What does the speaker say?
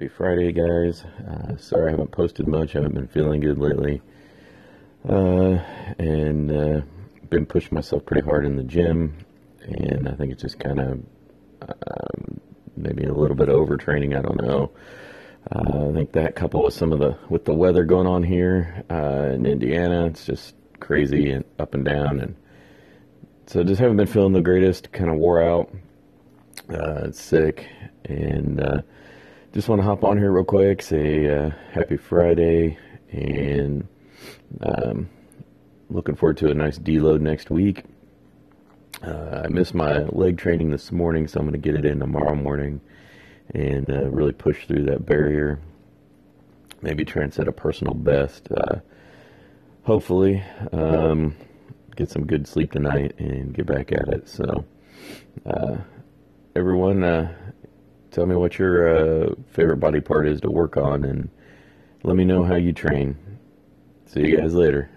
Happy Friday, guys. Uh, sorry I haven't posted much. I haven't been feeling good lately. Uh, and uh, been pushing myself pretty hard in the gym. And I think it's just kind of um, maybe a little bit overtraining. I don't know. Uh, I think that coupled with some of the with the weather going on here uh, in Indiana, it's just crazy and up and down. And so just haven't been feeling the greatest. Kind of wore out. Uh, sick and just want to hop on here real quick, say uh, happy Friday, and um, looking forward to a nice deload next week. Uh, I missed my leg training this morning, so I'm going to get it in tomorrow morning and uh, really push through that barrier. Maybe try and set a personal best. Uh, hopefully, um, get some good sleep tonight and get back at it. So, uh, everyone, uh, Tell me what your uh, favorite body part is to work on and let me know how you train. See you guys later.